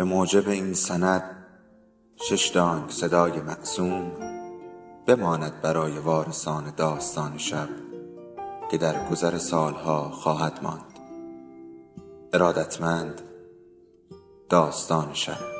به موجب این سند شش دانگ صدای معصوم بماند برای وارثان داستان شب که در گذر سالها خواهد ماند. ارادتمند داستان شب.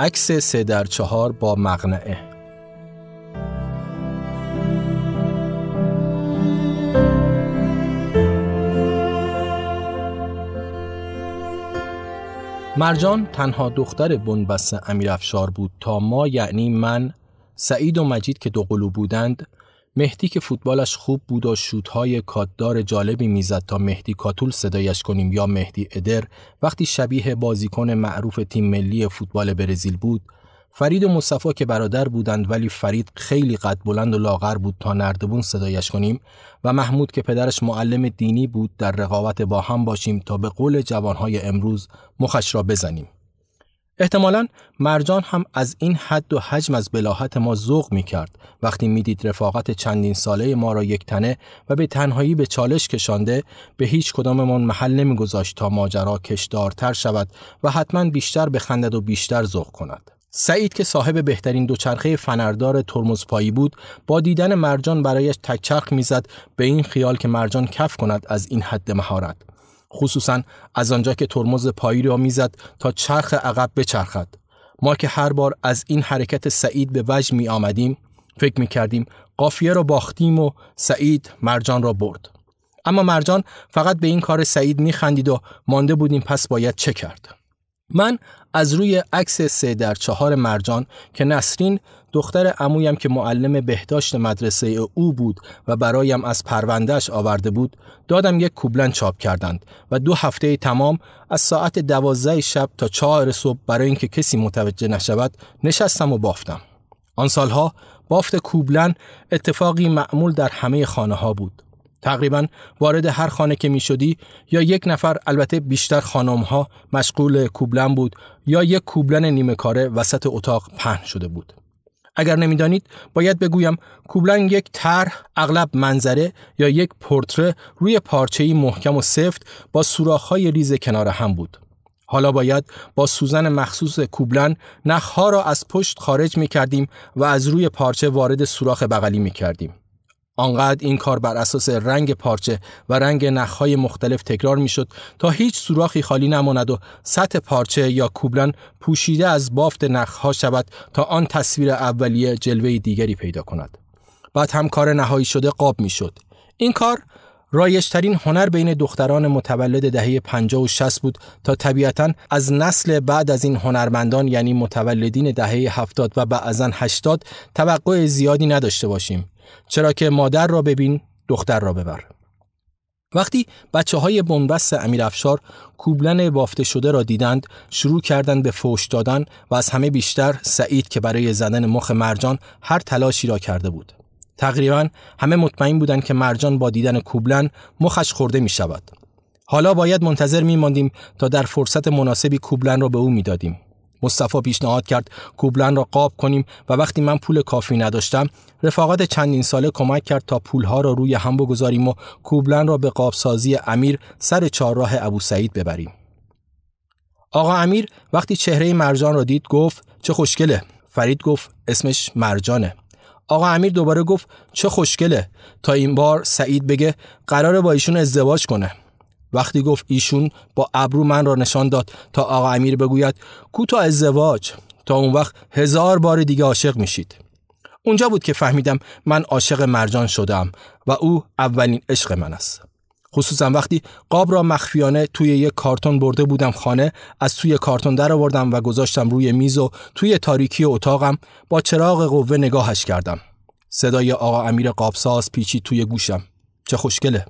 عکس سه در چهار با مغنعه مرجان تنها دختر بنبست امیرافشار بود تا ما یعنی من سعید و مجید که دو قلو بودند مهدی که فوتبالش خوب بود و شوتهای کاتدار جالبی می‌زد تا مهدی کاتول صدایش کنیم یا مهدی ادر وقتی شبیه بازیکن معروف تیم ملی فوتبال برزیل بود فرید و مصطفی که برادر بودند ولی فرید خیلی قد بلند و لاغر بود تا نردبون صدایش کنیم و محمود که پدرش معلم دینی بود در رقابت با هم باشیم تا به قول جوانهای امروز مخش را بزنیم. احتمالا مرجان هم از این حد و حجم از بلاحت ما ذوق می کرد وقتی می‌دید رفاقت چندین ساله ما را یک تنه و به تنهایی به چالش کشانده به هیچ کداممان محل نمیگذاشت تا ماجرا کشدارتر شود و حتما بیشتر بخندد و بیشتر ذوق کند. سعید که صاحب بهترین دوچرخه فنردار ترمزپایی بود با دیدن مرجان برایش تکچرخ می‌زد به این خیال که مرجان کف کند از این حد مهارت خصوصا از آنجا که ترمز پایی را می‌زد تا چرخ عقب بچرخد. ما که هر بار از این حرکت سعید به وجه می آمدیم فکر می کردیم قافیه را باختیم و سعید مرجان را برد. اما مرجان فقط به این کار سعید می خندید و مانده بودیم پس باید چه کرد. من از روی عکس سه در چهار مرجان که نسرین دختر عمویم که معلم بهداشت مدرسه او بود و برایم از پروندهش آورده بود دادم یک کوبلن چاپ کردند و دو هفته تمام از ساعت دوازده شب تا چهار صبح برای اینکه کسی متوجه نشود نشستم و بافتم. آن سالها بافت کوبلن اتفاقی معمول در همه خانه ها بود. تقریبا وارد هر خانه که می شدی یا یک نفر البته بیشتر خانم ها مشغول کوبلن بود یا یک کوبلن نیمه کاره وسط اتاق پهن شده بود. اگر نمی‌دانید باید بگویم کوبلن یک طرح اغلب منظره یا یک پورتره روی پارچه‌ای محکم و سفت با سوراخ‌های ریز کنار هم بود. حالا باید با سوزن مخصوص کوبلن نخها را از پشت خارج می کردیم و از روی پارچه وارد سوراخ بغلی می کردیم. آنقدر این کار بر اساس رنگ پارچه و رنگ نخهای مختلف تکرار می‌شد تا هیچ سوراخی خالی نماند و سطح پارچه یا کوبلن پوشیده از بافت نخها شود تا آن تصویر اولیه جلوه دیگری پیدا کند. بعد هم کار نهایی شده قاب می‌شد. این کار رایشترین هنر بین دختران متولد دهه 50 و 60 بود تا طبیعتا از نسل بعد از این هنرمندان یعنی متولدین دهه 70 و بعضا 80 توقع زیادی نداشته باشیم چرا که مادر را ببین دختر را ببر وقتی بچه های بنبست امیر افشار کوبلن بافته شده را دیدند شروع کردند به فوش دادن و از همه بیشتر سعید که برای زدن مخ مرجان هر تلاشی را کرده بود. تقریبا همه مطمئن بودند که مرجان با دیدن کوبلن مخش خورده می شود. حالا باید منتظر می ماندیم تا در فرصت مناسبی کوبلن را به او می دادیم. مصطفی پیشنهاد کرد کوبلن را قاب کنیم و وقتی من پول کافی نداشتم رفاقت چندین ساله کمک کرد تا پولها را روی هم بگذاریم و کوبلن را به قابسازی امیر سر چهارراه ابو سعید ببریم. آقا امیر وقتی چهره مرجان را دید گفت چه خوشگله. فرید گفت اسمش مرجانه. آقا امیر دوباره گفت چه خوشگله. تا این بار سعید بگه قراره با ایشون ازدواج کنه. وقتی گفت ایشون با ابرو من را نشان داد تا آقا امیر بگوید کو تا ازدواج تا اون وقت هزار بار دیگه عاشق میشید اونجا بود که فهمیدم من عاشق مرجان شدم و او اولین عشق من است. خصوصا وقتی قاب را مخفیانه توی یک کارتون برده بودم خانه از توی کارتون در آوردم و گذاشتم روی میز و توی تاریکی اتاقم با چراغ قوه نگاهش کردم. صدای آقا امیر قابساز پیچید توی گوشم. چه خوشگله.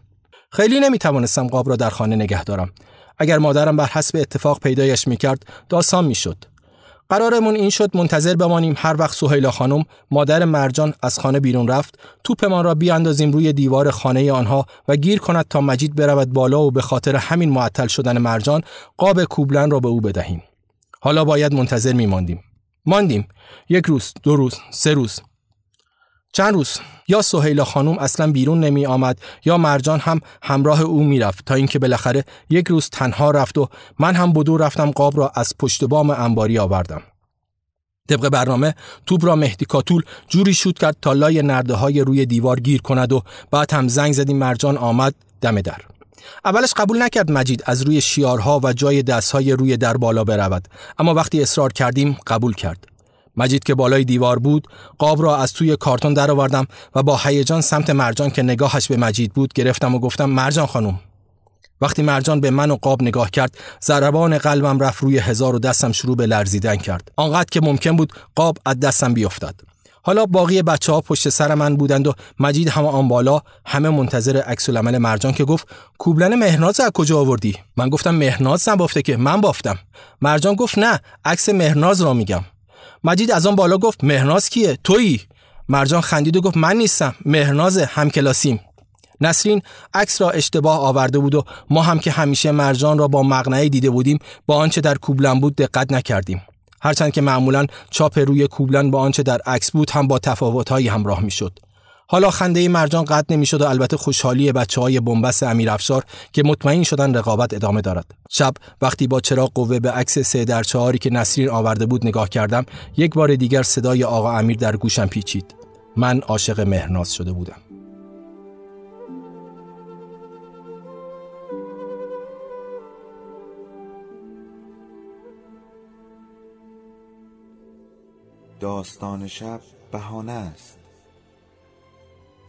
خیلی نمی‌توانستم قاب را در خانه نگه دارم. اگر مادرم بر حسب اتفاق پیدایش می‌کرد داستان می‌شد. قرارمون این شد منتظر بمانیم هر وقت سهیلا خانم مادر مرجان از خانه بیرون رفت توپمان را بیاندازیم روی دیوار خانه آنها و گیر کند تا مجید برود بالا و به خاطر همین معطل شدن مرجان قاب کوبلن را به او بدهیم حالا باید منتظر میماندیم ماندیم یک روز دو روز سه روز چند روز یا سهیلا خانم اصلا بیرون نمی آمد یا مرجان هم همراه او می‌رفت تا اینکه بالاخره یک روز تنها رفت و من هم بدو رفتم قاب را از پشت بام انباری آوردم. طبق برنامه توپ را مهدی کاتول جوری شود کرد تا لای نرده های روی دیوار گیر کند و بعد هم زنگ زدیم مرجان آمد دم در. اولش قبول نکرد مجید از روی شیارها و جای دستهای روی در بالا برود اما وقتی اصرار کردیم قبول کرد. مجید که بالای دیوار بود قاب را از توی کارتون درآوردم و با هیجان سمت مرجان که نگاهش به مجید بود گرفتم و گفتم مرجان خانم. وقتی مرجان به من و قاب نگاه کرد ضربان قلبم رفت روی هزار و دستم شروع به لرزیدن کرد. آنقدر که ممکن بود قاب از دستم بیفتد. حالا باقی بچه ها پشت سر من بودند و مجید هم آن بالا همه منتظر عکس العمل مرجان که گفت کوبلن مهناز از کجا آوردی؟ من گفتم مهناز نبافته که من بافتم. مرجان گفت نه عکس مهناز را میگم. مجید از آن بالا گفت مهناز کیه؟ تویی؟ مرجان خندید و گفت من نیستم مهناز همکلاسیم. نسرین عکس را اشتباه آورده بود و ما هم که همیشه مرجان را با مقنعه دیده بودیم با آنچه در کوبلن بود دقت نکردیم. هرچند که معمولا چاپ روی کوبلن با آنچه در عکس بود هم با تفاوتهایی همراه می‌شد. حالا خنده مرجان قطع نمی‌شد و البته خوشحالی بچه های بنبست امیرافشار که مطمئن شدن رقابت ادامه دارد. شب وقتی با چراغ قوه به عکس سه در چهاری که نسرین آورده بود نگاه کردم یک بار دیگر صدای آقا امیر در گوشم پیچید. من عاشق مهرناز شده بودم. داستان شب بهانه است.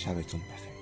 sabes un peje.